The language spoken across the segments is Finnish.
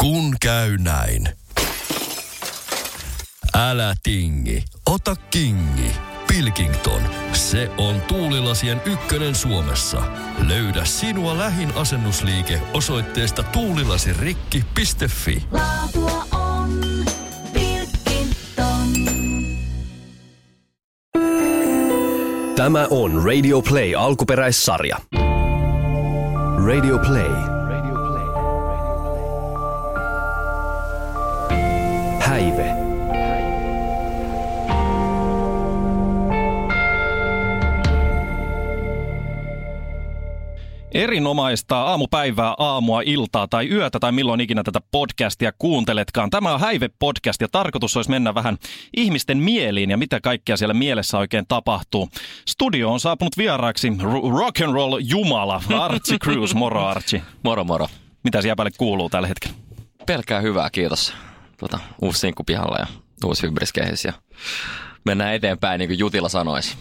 Kun käy näin. Älä tingi, ota kingi. Pilkington, se on tuulilasien ykkönen Suomessa. Löydä sinua lähin asennusliike osoitteesta tuulilasirikki.fi. Laatua on Pilkington. Tämä on Radio Play alkuperäissarja. Radio Play. Häive. Erinomaista aamupäivää, aamua, iltaa tai yötä tai milloin ikinä tätä podcastia kuunteletkaan. Tämä on Häive-podcast ja tarkoitus olisi mennä vähän ihmisten mieliin ja mitä kaikkea siellä mielessä oikein tapahtuu. Studio on saapunut vieraaksi ro- rock and roll jumala Archie Cruz. Moro Archie. Moro moro. Mitä siellä päälle kuuluu tällä hetkellä? Pelkkää hyvää, kiitos. Tuota, uusi sinkku pihalla ja uusi hybriskehys ja mennään eteenpäin niin kuin Jutila sanoisi.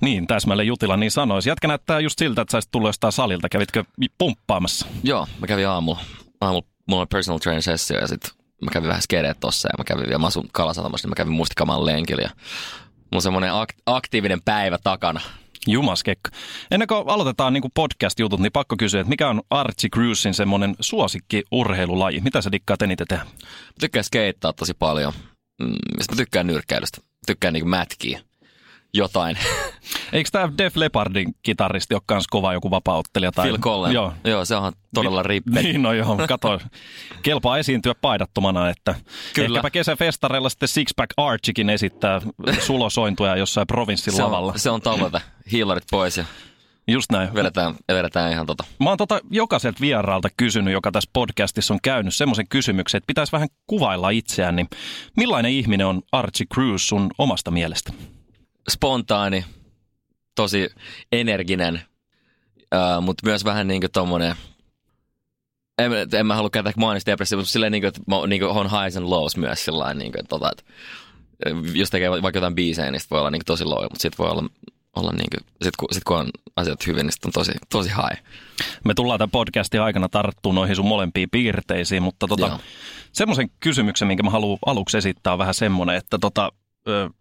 Niin, täsmälleen Jutila niin sanoisi. Jätkä näyttää just siltä, että sä tullut jostain salilta. Kävitkö pumppaamassa? Joo, mä kävin aamulla. Aamulla mulla oli personal trainer sessio ja sitten mä kävin vähän skedeet tossa ja mä kävin vielä, mä asun Kalasatamassa, niin mä kävin Mustikamaan lenkillä ja mulla on semmoinen ak- aktiivinen päivä takana. Jumaskekka. Ennen kuin aloitetaan niin podcast-jutut, niin pakko kysyä, että mikä on Archie Cruisin semmoinen suosikki urheilulaji? Mitä sä dikkaat eniten tehdä? Mä tykkään skeittaa tosi paljon. Mm, mä tykkään nyrkkeilystä. Mä tykkään niinku mätkiä jotain. Eikö tämä Def Leppardin kitaristi ole kans kova joku vapauttelija? Tai... Phil Collen. Joo. Joo, se onhan todella rippe. Niin, no joo, kato. Kelpaa esiintyä paidattomana, että Kyllä. ehkäpä kesäfestareilla sitten Sixpack Archikin esittää sulosointuja jossain provinssin Se lavalla. on, se on tavoite. Hiilarit pois ja Just näin. vedetään, vedetään ihan tota. Mä oon tota jokaiselta vieraalta kysynyt, joka tässä podcastissa on käynyt semmoisen kysymyksen, että pitäisi vähän kuvailla itseään, niin millainen ihminen on Archie Cruz sun omasta mielestä? Spontaani, tosi energinen, mutta myös vähän niin kuin tommonen, en, en mä halua käyttää maanisdepressiivista, mutta silleen niin kuin, että mä niin kuin, on highs and lows myös sillä niin kuin, että, tota, että jos tekee vaikka jotain biisejä, niin sit voi olla niin kuin, tosi low, mutta sitten voi olla, olla niin kuin, sit, kun, sit kun on asiat hyvin, niin sit on tosi, tosi high. Me tullaan tämän podcastin aikana tarttua noihin sun molempiin piirteisiin, mutta tota, semmoisen kysymyksen, minkä mä haluan aluksi esittää, on vähän semmoinen, että tota,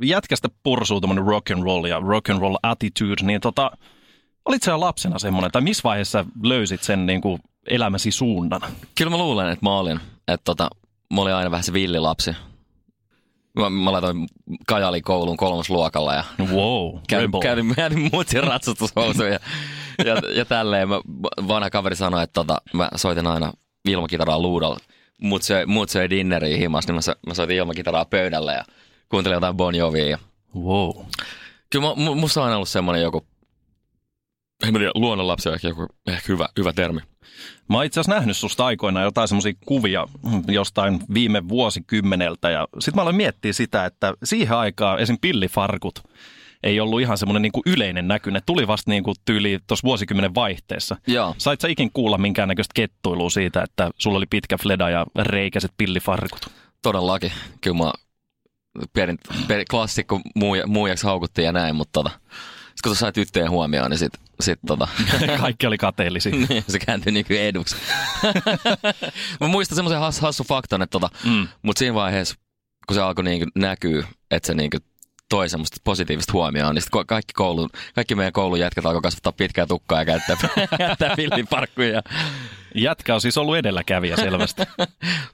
jätkästä pursuu tämmöinen rock and roll ja rock and roll attitude, niin tota, olit sä lapsena semmoinen, tai missä vaiheessa löysit sen niin kuin elämäsi suunnan? Kyllä mä luulen, että mä olin. Että tota, mä olin aina vähän se villilapsi. Mä, mä laitoin Kajali kouluun kolmosluokalla ja Wow, Kävin, kävin, mä jätin mutsin ratsastushousuun ja, ja, ja tälleen. Mä, vanha kaveri sanoi, että tota, mä soitin aina ilmakitaraa luudalla. Mut söi, mut söi dinneriin himas, niin mä, mä soitin ilmakitaraa pöydälle ja kuuntelin jotain Bon Jovia. Ja... Wow. Kyllä mä, musta on aina ollut semmoinen joku, en tiedä, luonnonlapsi on ehkä joku ehkä hyvä, hyvä termi. Mä oon itse asiassa nähnyt susta aikoinaan jotain semmoisia kuvia jostain viime vuosikymmeneltä ja sit mä aloin miettiä sitä, että siihen aikaan esim. pillifarkut ei ollut ihan semmoinen niin yleinen näky. Ne tuli vasta niin kuin tyyli tuossa vuosikymmenen vaihteessa. Joo. Sait sä ikin kuulla minkäännäköistä kettuilua siitä, että sulla oli pitkä fleda ja reikäiset pillifarkut? Todellakin. Kyllä mä perin, per, klassikko muuja, muujaksi haukuttiin ja näin, mutta tota, sit kun sai tyttöjen huomioon, niin sit, sit tota, Kaikki oli kateellisia. Niin, se kääntyi niinku eduksi. mä muistan semmoisen has, hassu faktan, että tota, Mm. mutta siinä vaiheessa, kun se alkoi niinku näkyä, että se niinku toi semmoista positiivista huomioon, niin sit kun kaikki, koulu, kaikki meidän koulun jätkät alkoi kasvattaa pitkää tukkaa ja käyttää, käyttää villiparkkuja. Jätkä on siis ollut edelläkävijä selvästi.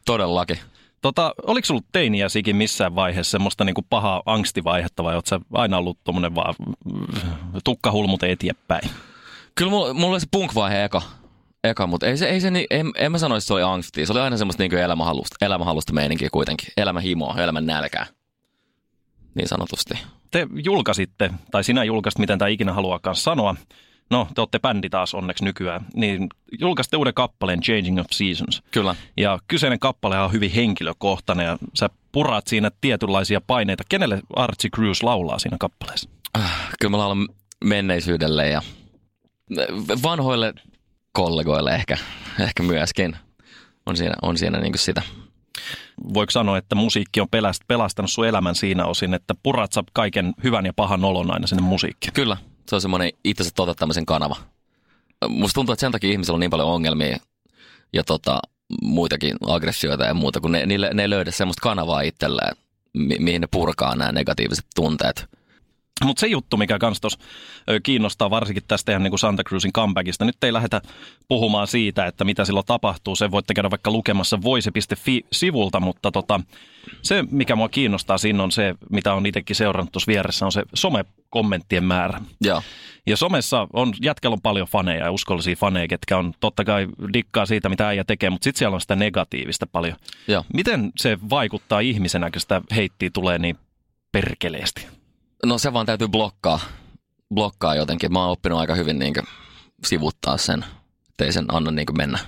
Todellakin. Tota, oliko sulla teiniäsikin missään vaiheessa semmoista niinku pahaa angstivaihetta vai sä aina ollut tommonen vaan mm, tukkahulmut eteenpäin? Kyllä mulla, mulla oli se punk-vaihe eka, eka mutta ei se, ei se niin, en, en mä sanoisi, että se oli angsti. Se oli aina semmoista niinku elämänhalusta, elämänhalusta meininkiä kuitenkin. Elämän himoa, elämän nälkää. Niin sanotusti. Te julkaisitte, tai sinä julkaisit, miten tämä ikinä haluaakaan sanoa. No, te olette bändi taas onneksi nykyään. Niin julkaisitte uuden kappaleen Changing of Seasons. Kyllä. Ja kyseinen kappale on hyvin henkilökohtainen ja sä puraat siinä tietynlaisia paineita. Kenelle Archie Cruz laulaa siinä kappaleessa? Kyllä mä laulan menneisyydelle ja vanhoille kollegoille ehkä, ehkä myöskin. On siinä, on siinä niin sitä. Voiko sanoa, että musiikki on pelastanut sun elämän siinä osin, että purat kaiken hyvän ja pahan olon aina sinne musiikkiin? Kyllä, se on semmoinen itsensä toteuttamisen kanava. Musta tuntuu, että sen takia ihmisillä on niin paljon ongelmia ja tota, muitakin aggressioita ja muuta, kun ne, niille, ne ei löydä semmoista kanavaa itselleen, mi- mihin ne purkaa nämä negatiiviset tunteet. Mutta se juttu, mikä kans tos kiinnostaa varsinkin tästä ihan niin kuin Santa Cruzin comebackista, nyt ei lähdetä puhumaan siitä, että mitä silloin tapahtuu. Se voitte käydä vaikka lukemassa voise.fi-sivulta, mutta tota, se, mikä mua kiinnostaa siinä on se, mitä on itsekin seurannut tuossa vieressä, on se some-kommenttien määrä. Joo. Ja somessa on, jätkällä on paljon faneja ja uskollisia faneja, ketkä on totta kai dikkaa siitä, mitä äijä tekee, mutta sitten siellä on sitä negatiivista paljon. Joo. Miten se vaikuttaa ihmisenä, kun sitä heittiä tulee niin perkeleesti? No se vaan täytyy blokkaa, blokkaa jotenkin. Mä oon oppinut aika hyvin niin sivuttaa sen, ettei sen anna niin mennä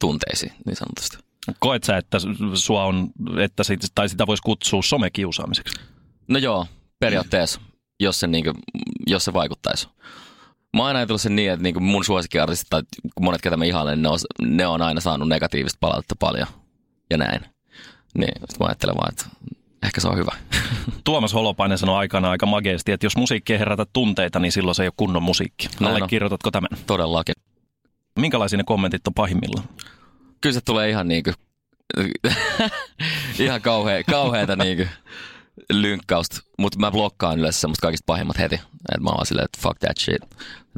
tunteisiin niin sanotusti. Koet sä, että sua on, että sit, tai sitä voisi kutsua somekiusaamiseksi? No joo, periaatteessa, jos se, niin kuin, jos se vaikuttaisi. Mä oon aina ajatellut sen niin, että niin kuin mun suosikkiartistit tai monet, ketä mä ihailen, ne on, ne on aina saanut negatiivista palautetta paljon ja näin. Niin, sit mä ajattelen vaan, että ehkä se on hyvä. Tuomas Holopainen sanoi aikana aika mageesti, että jos musiikki ei herätä tunteita, niin silloin se ei ole kunnon musiikki. Näin. Allekirjoitatko tämän? Todellakin. Minkälaisia ne kommentit on pahimmillaan? Kyllä se tulee ihan niinku, ihan kauhea, kauheata niinku lynkkausta, mutta mä blokkaan yleensä semmoista kaikista pahimmat heti. Et mä oon silleen, että fuck that shit.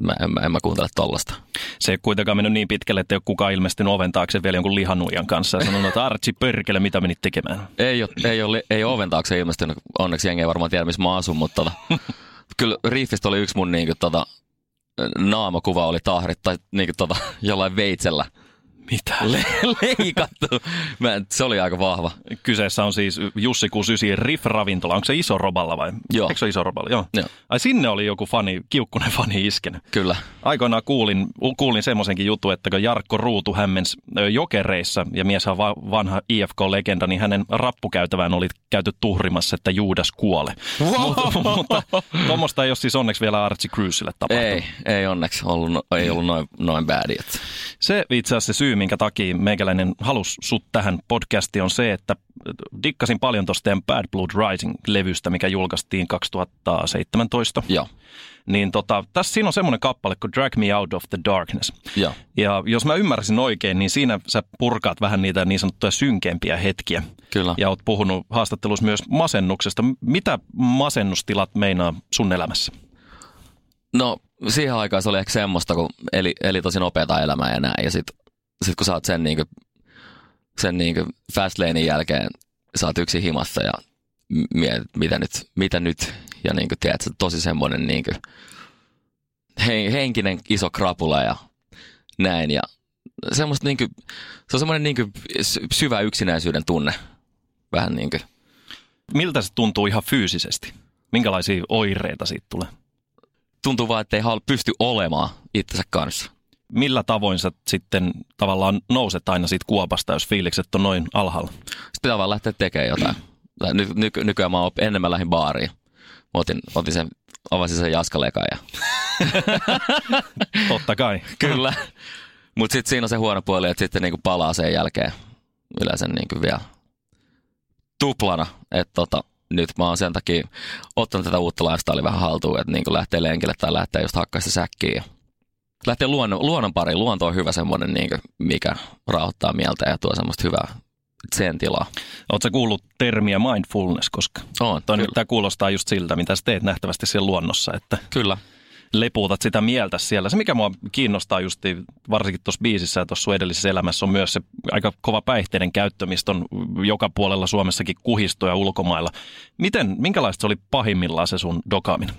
Mä, en, mä, en mä kuuntele tollasta. Se ei kuitenkaan mennyt niin pitkälle, että ei ole kukaan ilmestynyt oven taakse vielä jonkun lihanuijan kanssa ja sanonut, että Archie Pörkele, mitä menit tekemään? Ei ole, ei ole, ei ole oven taakse ilmestynyt. Onneksi jengi ei varmaan tiedä, missä mä asun, mutta tota, kyllä Riffistä oli yksi mun niinku, tota, naamakuva oli tahrit tai niinku, tota, jollain veitsellä Mitä? le- leikattu. Mä, se oli aika vahva. Kyseessä on siis Jussi 69 Riff-ravintola. Onko se iso roballa vai? Joo. Eikö se iso roballa? Joo. Joo. Ai sinne oli joku fani, kiukkunen fani iskenyt. Kyllä. Aikoinaan kuulin, kuulin semmoisenkin jutun, että kun Jarkko Ruutu hämmens jokereissa, ja mies on va- vanha IFK-legenda, niin hänen rappukäytävään oli käyty tuhrimassa, että Juudas kuole. mutta mutta tuommoista ei ole siis onneksi vielä Archie Cruiselle tapahtunut. Ei, ei onneksi ollut, no- ei ollut noin, noin bad. Se itse asiassa se syy, minkä takia meikäläinen halus sut tähän podcastiin on se, että dikkasin paljon tuosta teidän Bad Blood Rising-levystä, mikä julkaistiin 2017. Joo, Niin tota, tässä siinä on semmoinen kappale kuin Drag Me Out of the Darkness. joo. Ja jos mä ymmärsin oikein, niin siinä sä purkaat vähän niitä niin sanottuja synkempiä hetkiä. Kyllä. Ja oot puhunut haastattelussa myös masennuksesta. Mitä masennustilat meinaa sun elämässä? No siihen aikaan se oli ehkä semmoista, kun eli, eli tosi nopeata elämää ja näin. Ja sit, sit kun sä oot sen, niinku, sen niinku fast lanein jälkeen, sä oot yksin himassa ja mietit, mitä nyt, mitä nyt. Ja niinku, tiedät, sä tosi semmoinen niinku, he, henkinen iso krapula ja näin. Ja semmoista niinku, se on semmoinen niinku sy- syvä yksinäisyyden tunne. Vähän niinku. Miltä se tuntuu ihan fyysisesti? Minkälaisia oireita siitä tulee? Tuntuu vaan, että ei pysty olemaan itsensä kanssa. Millä tavoin sä sitten tavallaan nouset aina siitä kuopasta, jos fiilikset on noin alhaalla? Sitten pitää vaan lähteä tekemään jotain. Ny, ny, nykyään mä oon, enemmän lähdin baariin. Mä otin, otin sen, avasin sen jaskalekan ja Totta kai. kyllä. Mutta sitten siinä on se huono puoli, että sitten niinku palaa sen jälkeen yleensä niinku vielä tuplana. Että tota, nyt mä oon sen takia ottanut tätä uutta lifestylea vähän haltuun, että niinku lähtee lenkille tai lähtee just hakkaista säkkiin. Lähtee luonnon, luonnon pariin. Luonto on hyvä semmoinen, niinku, mikä rauhoittaa mieltä ja tuo semmoista hyvää sen tilaa. Oletko kuullut termiä mindfulness, koska On, toi nyt tää kuulostaa just siltä, mitä sä teet nähtävästi siellä luonnossa, että kyllä. lepuutat sitä mieltä siellä. Se, mikä mua kiinnostaa just varsinkin tuossa biisissä ja tuossa sun edellisessä elämässä on myös se aika kova päihteiden käyttö, mistä on joka puolella Suomessakin kuhistoja ulkomailla. Miten, minkälaista se oli pahimmillaan se sun dokaaminen?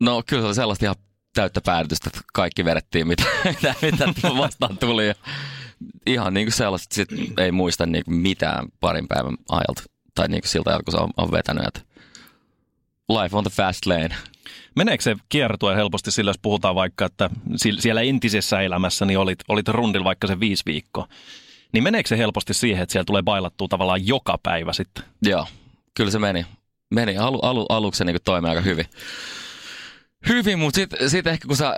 No kyllä se oli sellaista ihan täyttä päädytystä, että kaikki vedettiin, mitä, mitä, mitä vastaan tuli. Ja ihan niin kuin sellaista, että sit ei muista niin kuin mitään parin päivän ajalta. Tai niin kuin siltä ajalta, kun se on, on vetänyt. Että life on the fast lane. Meneekö se kiertue helposti sillä, jos puhutaan vaikka, että si- siellä entisessä elämässä niin olit, olit rundilla vaikka se viisi viikkoa. Niin meneekö se helposti siihen, että siellä tulee bailattua tavallaan joka päivä sitten? Joo, kyllä se meni. Meni alu, alu, aluksi se niin toimi aika hyvin. Hyvin, mutta sitten sit ehkä kun sä,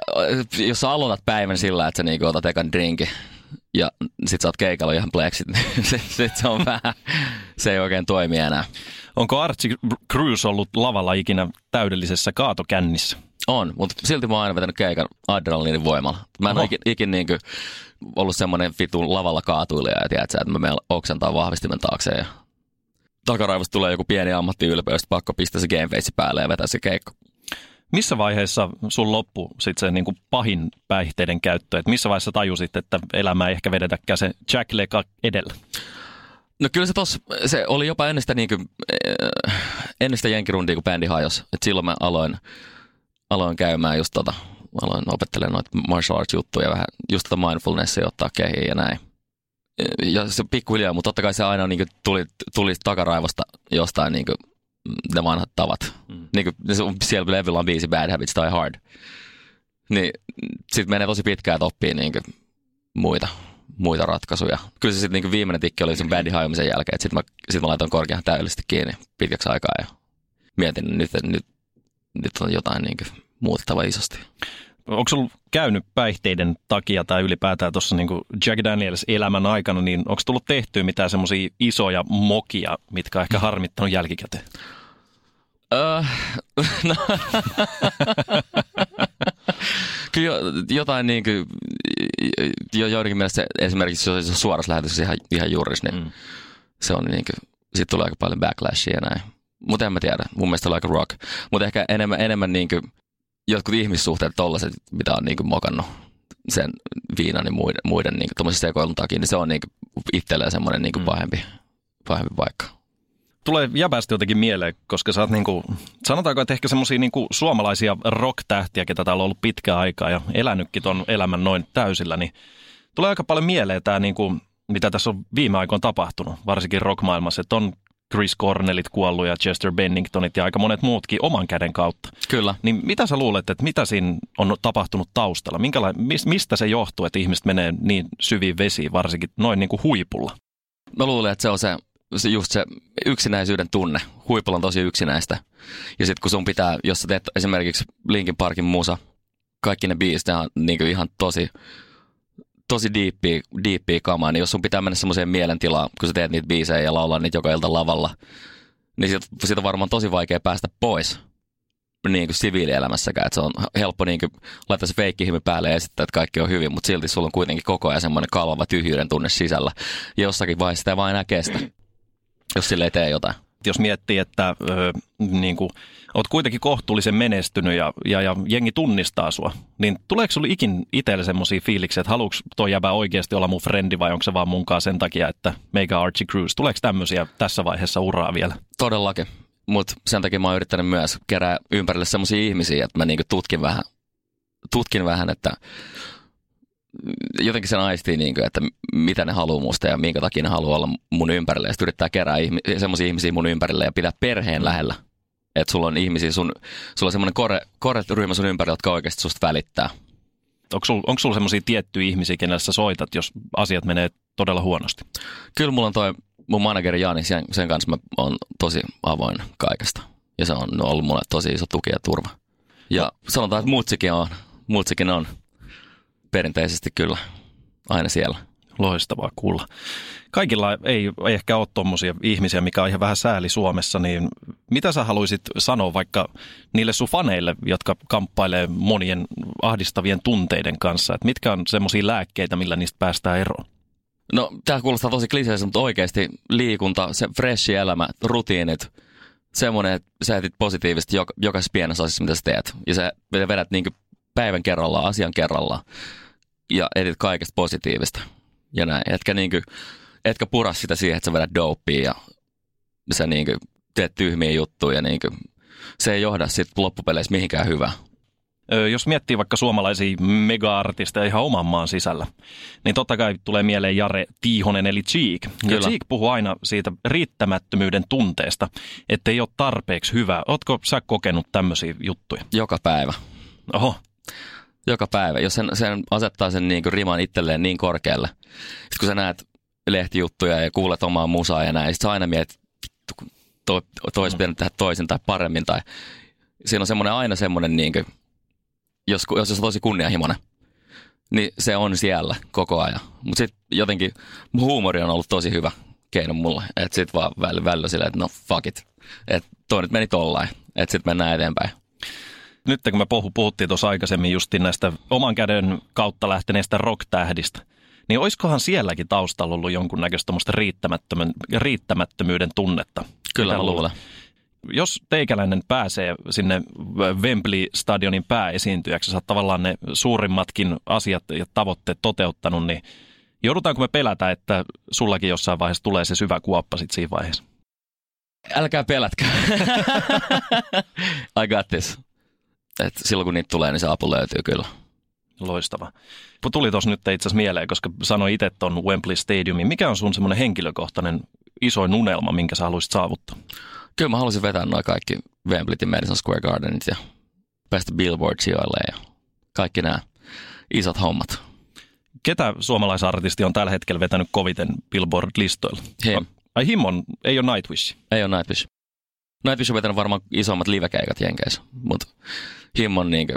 jos sä aloitat päivän sillä, että sä niin otat ekan drinkin ja sit sä oot keikalla ihan pleksit, niin sit, sit se on vähän, se ei oikein toimi enää. Onko Archie Cruz ollut lavalla ikinä täydellisessä kaatokännissä? On, mutta silti mä oon aina vetänyt keikan adrenaliinin voimalla. Mä en Oho. ole ikin, ikin niin kuin ollut semmoinen vitun lavalla kaatuilija, ja tiedät sä, että mä menen oksentaa vahvistimen taakse ja takaraivosta tulee joku pieni ammattiylpeys, pakko pistää se gameface päälle ja vetää se keikka. Missä vaiheessa sun loppu sit se niin kuin pahin päihteiden käyttö? Et missä vaiheessa tajusit, että elämä ei ehkä vedetäkään se Jack Leka edellä? No kyllä se tos, se oli jopa ennen sitä, niin kuin, äh, ennen sitä jenkirundia, kun bändi hajosi. Et silloin mä aloin, aloin käymään just tota, aloin opettelemaan noita martial arts juttuja vähän, just tota mindfulnessia ottaa kehiin ja näin. Ja se pikkuhiljaa, mutta totta kai se aina niin kuin, tuli, tuli takaraivosta jostain niin kuin, ne vanhat tavat. Mm. Niin kuin, siellä levyllä on viisi Bad Habits tai Hard. Niin sitten menee tosi pitkään, että oppii niin kuin, muita, muita ratkaisuja. Kyllä se sitten niin viimeinen tikki oli sen bändin hajoamisen jälkeen, että sitten mä, sit mä laitoin korkean täydellisesti kiinni pitkäksi aikaa ja mietin, että nyt, nyt, nyt on jotain niin kuin, muutettava isosti. Onko sulla käynyt päihteiden takia tai ylipäätään tuossa niin Jack Daniels elämän aikana, niin onko tullut tehtyä mitään semmoisia isoja mokia, mitkä on ehkä harmittanut jälkikäteen? Öö, no. Kyllä jo- jotain niin kuin, jo, joidenkin mielestä se, esimerkiksi jos se on suorassa lähetyksessä ihan, ihan juuris, niin mm. se on niin kuin, siitä tulee aika paljon backlashia ja näin. Mutta en mä tiedä, mun mielestä oli aika rock. Mutta ehkä enemmän, enemmän niin kuin, jotkut ihmissuhteet tollaset, mitä on niin kuin mokannut sen viinan ja muiden, muiden niin kuin, sekoilun takia, niin se on niin kuin, itselleen semmoinen niin kuin pahempi, pahempi paikka. Tulee jäbästi jotenkin mieleen, koska sä oot niinku, sanotaanko, että ehkä semmoisia niinku suomalaisia rock-tähtiä, ketä täällä on ollut pitkään aikaa ja elänytkin ton elämän noin täysillä, niin tulee aika paljon mieleen tämä, niinku, mitä tässä on viime aikoina tapahtunut, varsinkin rockmaailmassa, että on Chris Cornellit kuollut ja Chester Benningtonit ja aika monet muutkin oman käden kautta. Kyllä. Niin mitä sä luulet, että mitä siinä on tapahtunut taustalla? Minkäla- mis- mistä se johtuu, että ihmiset menee niin syviin vesiin, varsinkin noin niin kuin huipulla? Mä luulen, että se on se, se just se yksinäisyyden tunne. Huipulla on tosi yksinäistä. Ja sitten kun sun pitää, jos sä teet esimerkiksi Linkin Parkin musa, kaikki ne biisit on niin ihan tosi, tosi diippiä, diippiä kamaa, niin jos sun pitää mennä semmoiseen mielentilaan, kun sä teet niitä biisejä ja laulaa niitä joka ilta lavalla, niin siitä, siitä on varmaan tosi vaikea päästä pois niin kuin siviilielämässäkään. Että se on helppo niin kuin, laittaa se feikkihimi päälle ja esittää, että kaikki on hyvin, mutta silti sulla on kuitenkin koko ajan semmoinen kalvava tyhjyyden tunne sisällä. Ja jossakin vaiheessa sitä ei vaan enää kestä, jos sille ei tee jotain. Jos miettii, että ö, niin kuin, oot kuitenkin kohtuullisen menestynyt ja, ja, ja jengi tunnistaa sua, niin tuleeko sulla ikin itselle semmoisia fiiliksiä, että haluuks toi jäbä oikeasti olla mun frendi vai onko se vaan munkaan sen takia, että meikä Archie Cruz? Tuleeko tämmöisiä tässä vaiheessa uraa vielä? Todellakin. Mutta sen takia mä oon yrittänyt myös kerää ympärille semmoisia ihmisiä, että mä niinku tutkin vähän, tutkin vähän, että jotenkin sen aistii, niinku, että mitä ne haluaa musta ja minkä takia ne haluaa olla mun ympärille. Ja sitten yrittää kerää ihmi- semmoisia ihmisiä mun ympärille ja pitää perheen lähellä. Että sulla on ihmisiä, sun, sulla on semmoinen kore, kore ryhmä sun ympärillä, jotka oikeasti susta välittää. Onko sulla onko sul semmoisia tiettyjä ihmisiä, kenelle sä soitat, jos asiat menee todella huonosti? Kyllä mulla on toi mun manageri Jani, sen, sen kanssa mä oon tosi avoin kaikesta. Ja se on ollut mulle tosi iso tuki ja turva. Ja sanotaan, että muutsikin on, muutsikin on perinteisesti kyllä aina siellä. Loistavaa kuulla. Kaikilla ei, ei ehkä ole tuommoisia ihmisiä, mikä on ihan vähän sääli Suomessa, niin mitä sä haluaisit sanoa vaikka niille sun faneille, jotka kamppailee monien ahdistavien tunteiden kanssa, että mitkä on semmoisia lääkkeitä, millä niistä päästään eroon? No, tämä kuulostaa tosi kliseeltä, mutta oikeasti liikunta, se freshi elämä, rutiinit, semmoinen, että sä etit positiivisesti joka, jokaisessa pienessä asiassa, mitä sä teet. Ja sä vedät niin päivän kerrallaan, asian kerrallaan. Ja etit kaikesta positiivista. Ja näin. Etkä, niin kuin, etkä pura sitä siihen, että sä vedät dopea ja sä niin kuin, teet tyhmiä juttuja. Niin kuin, se ei johda sitten loppupeleissä mihinkään hyvää. Jos miettii vaikka suomalaisia mega-artisteja ihan oman maan sisällä, niin totta kai tulee mieleen Jare Tiihonen eli Cheek. Ja. Cheek puhuu aina siitä riittämättömyyden tunteesta, että ei ole tarpeeksi hyvä. Ootko sä kokenut tämmöisiä juttuja? Joka päivä. Oho, Joka päivä. Jos sen, sen asettaa sen niin kuin riman itselleen niin korkealle. Sitten kun sä näet lehtijuttuja ja kuulet omaa musaa ja näin, sit sä aina mietit, vittu, kun toi, toi olisi pitänyt tehdä toisin tai paremmin. Tai... Siinä on semmoinen aina semmoinen, niin kuin, jos, jos on tosi kunnianhimoinen, niin se on siellä koko ajan. Mutta sitten jotenkin mun huumori on ollut tosi hyvä keino mulle. Että sit vaan välillä, välillä silleen, että no fuck it. Että toi nyt meni tollain. Että sitten mennään eteenpäin. Nyt kun me puhuttiin tuossa aikaisemmin justiin näistä oman käden kautta lähteneistä rock-tähdistä, niin olisikohan sielläkin taustalla ollut jonkunnäköistä riittämättömyyden tunnetta? Kyllä mä luulen. Jos teikäläinen pääsee sinne Wembley-stadionin pääesiintyjäksi, sä oot tavallaan ne suurimmatkin asiat ja tavoitteet toteuttanut, niin joudutaanko me pelätä, että sullakin jossain vaiheessa tulee se syvä kuoppa sitten siinä vaiheessa? Älkää pelätkää. I got this. Et silloin kun niitä tulee, niin se apu löytyy kyllä. Loistava. Tuli tuossa nyt itse asiassa mieleen, koska sanoin itse tuon Wembley Stadiumin. Mikä on sun semmoinen henkilökohtainen isoin unelma, minkä sä haluaisit saavuttaa? Kyllä mä haluaisin vetää noin kaikki Wembleyt ja Madison Square Gardenit ja päästä Billboard-sijoille ja kaikki nämä isot hommat. Ketä suomalaisartisti on tällä hetkellä vetänyt koviten Billboard-listoilla? Him. Ai Him on, ei ole Nightwish? Ei ole Nightwish. Nightwish on vetänyt varmaan isommat livekeikat Jenkeissä, mutta Him on niinkö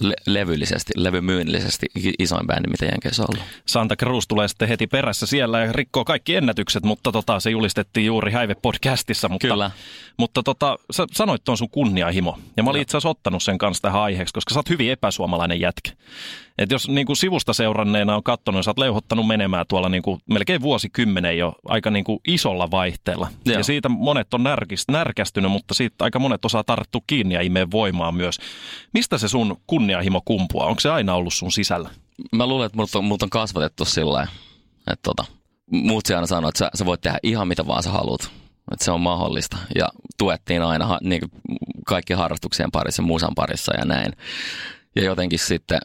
le- levyllisesti, levymyynnillisesti isoin bändi, mitä Jenkeissä on ollut. Santa Cruz tulee sitten heti perässä siellä ja rikkoo kaikki ennätykset, mutta tota, se julistettiin juuri Häive-podcastissa. Mutta, Kyllä. Mutta tota, sä sanoit tuon sun kunniahimo, ja mä olin itse asiassa ottanut sen kanssa tähän aiheeksi, koska sä oot hyvin epäsuomalainen jätkä. Et jos niin kuin sivusta seuranneena on katsonut, niin sä oot leuhottanut menemään tuolla niin kuin melkein vuosikymmenen jo aika niin kuin isolla vaihteella. Joo. Ja siitä monet on närkist, närkästynyt, mutta siitä aika monet osaa tarttua kiinni ja imee voimaa myös. Mistä se sun kunnianhimo kumpuaa? Onko se aina ollut sun sisällä? Mä luulen, että mut on, mut on kasvatettu sillä että tota, muut aina sanoo, että sä, sä voit tehdä ihan mitä vaan sä haluat. Että se on mahdollista. Ja tuettiin aina niin kaikki harrastuksien parissa, musan parissa ja näin. Ja jotenkin sitten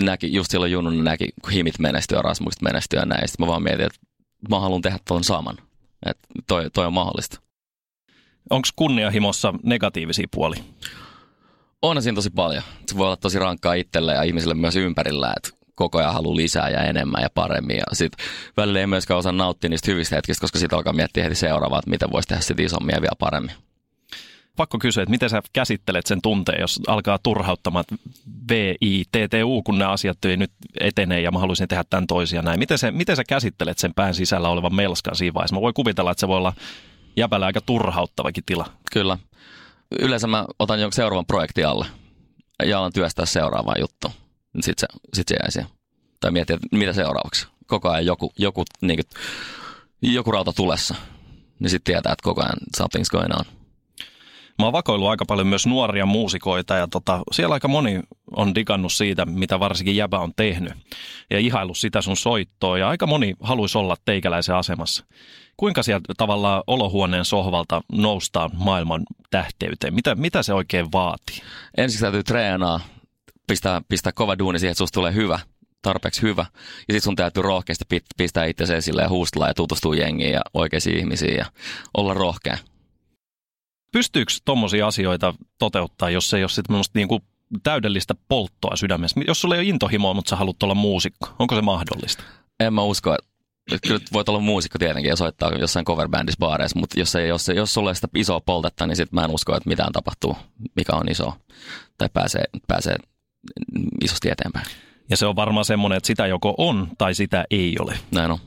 näki, just silloin junnuna näki, kun himit menestyy ja Rasmukset menestyy ja näin. Sitten mä vaan mietin, että mä haluan tehdä tuon saman. Että toi, toi on mahdollista. Onko kunnianhimossa negatiivisia puolia? On siinä tosi paljon. Se voi olla tosi rankkaa itselle ja ihmisille myös ympärillä, että koko ajan haluaa lisää ja enemmän ja paremmin. Ja sit välillä ei myöskään osaa nauttia niistä hyvistä hetkistä, koska sitten alkaa miettiä heti seuraavaa, että miten voisi tehdä sit isommin ja vielä paremmin. Pakko kysyä, että miten sä käsittelet sen tunteen, jos alkaa turhauttamaan VITTU, kun nämä asiat ei nyt etenee ja mä haluaisin tehdä tämän toisia näin. Miten, se, miten sä käsittelet sen pään sisällä olevan melskan siinä vaiheessa? Mä voin kuvitella, että se voi olla jäpällä aika turhauttavakin tila. Kyllä. Yleensä mä otan jonkun seuraavan projektin alle ja alan työstää seuraavaa juttua. Sitten se, sit se jäi siihen. Tai miettiä, että mitä seuraavaksi. Koko ajan joku, joku, niin kuin, joku rauta tulessa. Niin sitten tietää, että koko ajan something's going on. Mä oon vakoillut aika paljon myös nuoria muusikoita ja tota, siellä aika moni on digannut siitä, mitä varsinkin Jäbä on tehnyt ja ihaillut sitä sun soittoa ja aika moni haluaisi olla teikäläisen asemassa. Kuinka sieltä tavallaan olohuoneen sohvalta noustaan maailman tähteyteen? Mitä, mitä se oikein vaatii? Ensiksi täytyy treenaa, pistää, pistää kova duuni siihen, että susta tulee hyvä, tarpeeksi hyvä. Ja sitten sun täytyy rohkeasti pistää itse esille ja huustella ja tutustua jengiin ja oikeisiin ihmisiin ja olla rohkea. Pystyykö tuommoisia asioita toteuttaa, jos ei ole sitten niinku täydellistä polttoa sydämessä? Jos sulla ei ole intohimoa, mutta sä haluat olla muusikko, onko se mahdollista? En mä usko, että kyllä voit olla muusikko tietenkin ja soittaa jossain coverbandissa baareissa, mutta jos, ei, jos, jos sulla ei sitä isoa poltetta, niin sit mä en usko, että mitään tapahtuu, mikä on iso, tai pääsee, pääsee isosti eteenpäin. Ja se on varmaan semmoinen, että sitä joko on tai sitä ei ole. Näin on.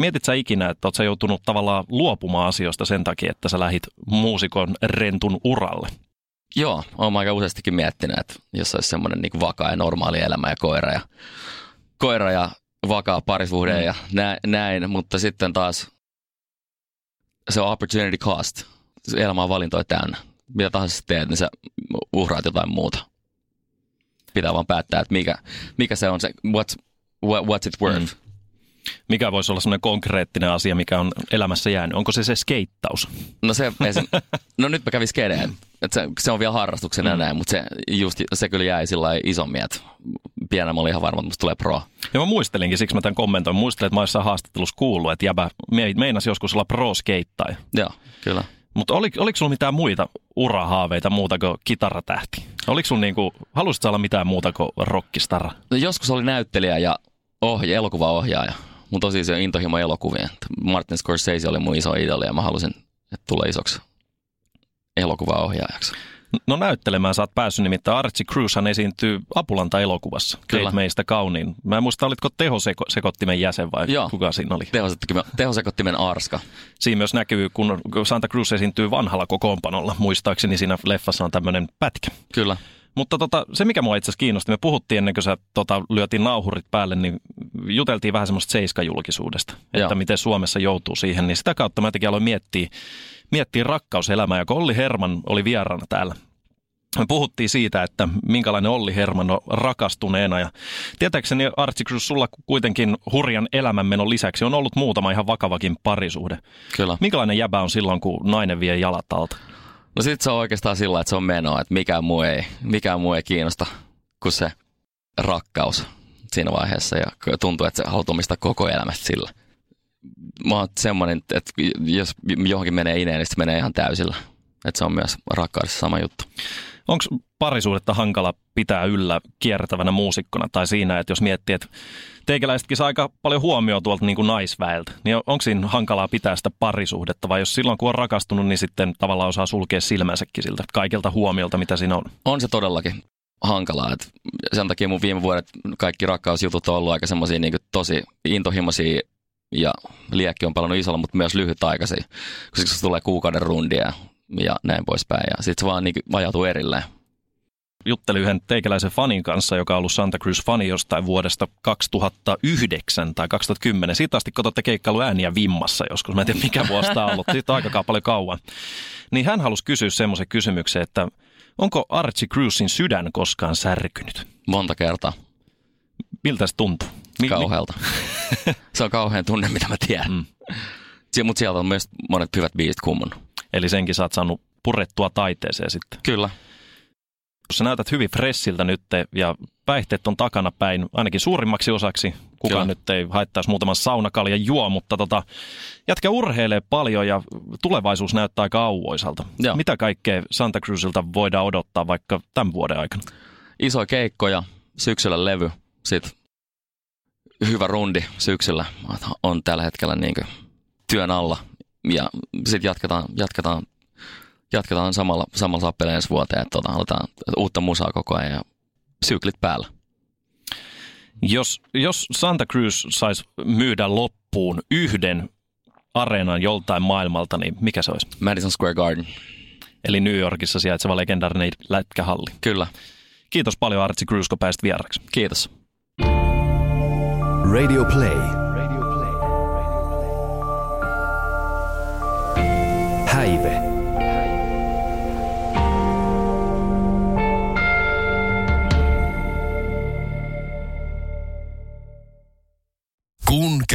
Mietit sä ikinä, että oot sä joutunut tavallaan luopumaan asioista sen takia, että sä lähit muusikon rentun uralle? Joo, olen aika useastikin miettinyt, että jos olisi semmoinen niin vakaa ja normaali elämä ja koira ja, koira ja vakaa parisuhde mm. ja nä, näin, mutta sitten taas se on opportunity cost. Elämä on valintoja täynnä. Mitä tahansa sä teet, niin sä uhraat jotain muuta. Pitää vaan päättää, että mikä, mikä se on se, what's, what, what's it worth. Mm. Mikä voisi olla semmoinen konkreettinen asia, mikä on elämässä jäänyt? Onko se se skeittaus? No se, esim, no nyt mä kävin skedeen. Et se, se, on vielä harrastuksena mm. näin, mutta se, just, se kyllä jäi sillä isommin, että pienellä mä olin ihan varma, että musta tulee pro. Ja mä muistelinkin, siksi mä tämän kommentoin. Muistelin, että mä olisin haastattelussa kuullut, että jäbä meinasi joskus olla pro skeittaja. Joo, kyllä. Mutta oli, oliko sulla mitään muita urahaaveita muuta kuin kitaratähti? Oliko sulla niinku, halusitko olla mitään muuta kuin rockistara? No joskus oli näyttelijä ja ohja, elokuvaohjaaja. Mun tosi se intohimo elokuvien. Martin Scorsese oli mun iso idoli ja mä halusin, että tulee isoksi elokuvaohjaajaksi. No näyttelemään sä oot päässyt, nimittäin Archie Cruzhan esiintyy Apulanta-elokuvassa. Kyllä. Teit meistä kauniin. Mä en muista, olitko tehosekottimen jäsen vai Joo. kuka siinä oli? Tehosekottimen, tehosekottimen arska. Siinä myös näkyy, kun kun Santa Cruz esiintyy vanhalla kokoonpanolla. Muistaakseni siinä leffassa on tämmöinen pätkä. Kyllä. Mutta tota, se, mikä mua itse asiassa kiinnosti, me puhuttiin ennen kuin sä tota, lyötiin nauhurit päälle, niin juteltiin vähän semmoista seiskajulkisuudesta, että Joo. miten Suomessa joutuu siihen. Niin sitä kautta mä jotenkin aloin miettiä, miettiä rakkauselämää, ja kun Olli Herman oli vieraana täällä, me puhuttiin siitä, että minkälainen Olli Herman on rakastuneena. Ja tietääkseni Cruz, sulla kuitenkin hurjan elämänmenon lisäksi on ollut muutama ihan vakavakin parisuhde. Kyllä. Minkälainen jäbä on silloin, kun nainen vie jalat alta? No sit se on oikeastaan sillä, että se on menoa, että mikään muu ei, mikään muu ei kiinnosta kuin se rakkaus siinä vaiheessa ja tuntuu, että se omistaa koko elämästä sillä. Mä oon semmonen, että jos johonkin menee ineen, niin se menee ihan täysillä. Että se on myös rakkaudessa sama juttu. Onko parisuudetta hankala pitää yllä kiertävänä muusikkona tai siinä, että jos miettii, että teikäläisetkin saa aika paljon huomioon tuolta niin kuin naisväeltä, niin onko siinä hankalaa pitää sitä parisuhdetta vai jos silloin kun on rakastunut, niin sitten tavallaan osaa sulkea silmänsäkin siltä kaikilta huomiolta, mitä siinä on? On se todellakin hankalaa. Et sen takia mun viime vuodet kaikki rakkausjutut on ollut aika semmoisia niin tosi intohimoisia ja liekki on palannut isolla, mutta myös lyhytaikaisia, koska se tulee kuukauden rundia ja näin poispäin. Ja sitten se vaan niin ajautuu erilleen. Juttelin yhden teikäläisen fanin kanssa, joka on ollut Santa Cruz-fani jostain vuodesta 2009 tai 2010. Siitä asti, kun olette keikkailu ääniä vimmassa joskus, mä en tiedä mikä vuosi tämä on ollut, siitä on aika paljon kauan. Niin hän halusi kysyä semmoisen kysymyksen, että onko Archie Cruzin sydän koskaan särkynyt? Monta kertaa. Miltä se tuntuu? Mi- Kauhealta. se on kauhean tunne, mitä mä tiedän. Mm. Mm. Mutta sieltä on myös monet hyvät biisit kummunut. Eli senkin sä oot saanut purettua taiteeseen sitten. Kyllä. Sä näytät hyvin fressiltä nyt ja päihteet on takana päin, ainakin suurimmaksi osaksi. Kukaan Kyllä. nyt ei haittaisi muutaman saunakaljan juo, mutta tota, jätkä urheilee paljon ja tulevaisuus näyttää aika auvoisalta. Joo. Mitä kaikkea Santa Cruzilta voidaan odottaa vaikka tämän vuoden aikana? Isoja keikkoja, syksyllä levy, sitten hyvä rundi syksyllä on tällä hetkellä niin työn alla. Ja sitten jatketaan, jatketaan, jatketaan samalla, samalla sappeleen ensi vuoteen, että tota, aletaan uutta musaa koko ajan ja syklit päällä. Jos, jos Santa Cruz saisi myydä loppuun yhden areenan joltain maailmalta, niin mikä se olisi? Madison Square Garden, Eli New Yorkissa sijaitseva legendaarinen lätkähalli. kyllä. Kiitos paljon Archie Cruz, kun pääsit vieraksi. Kiitos. Radio Play. Häive.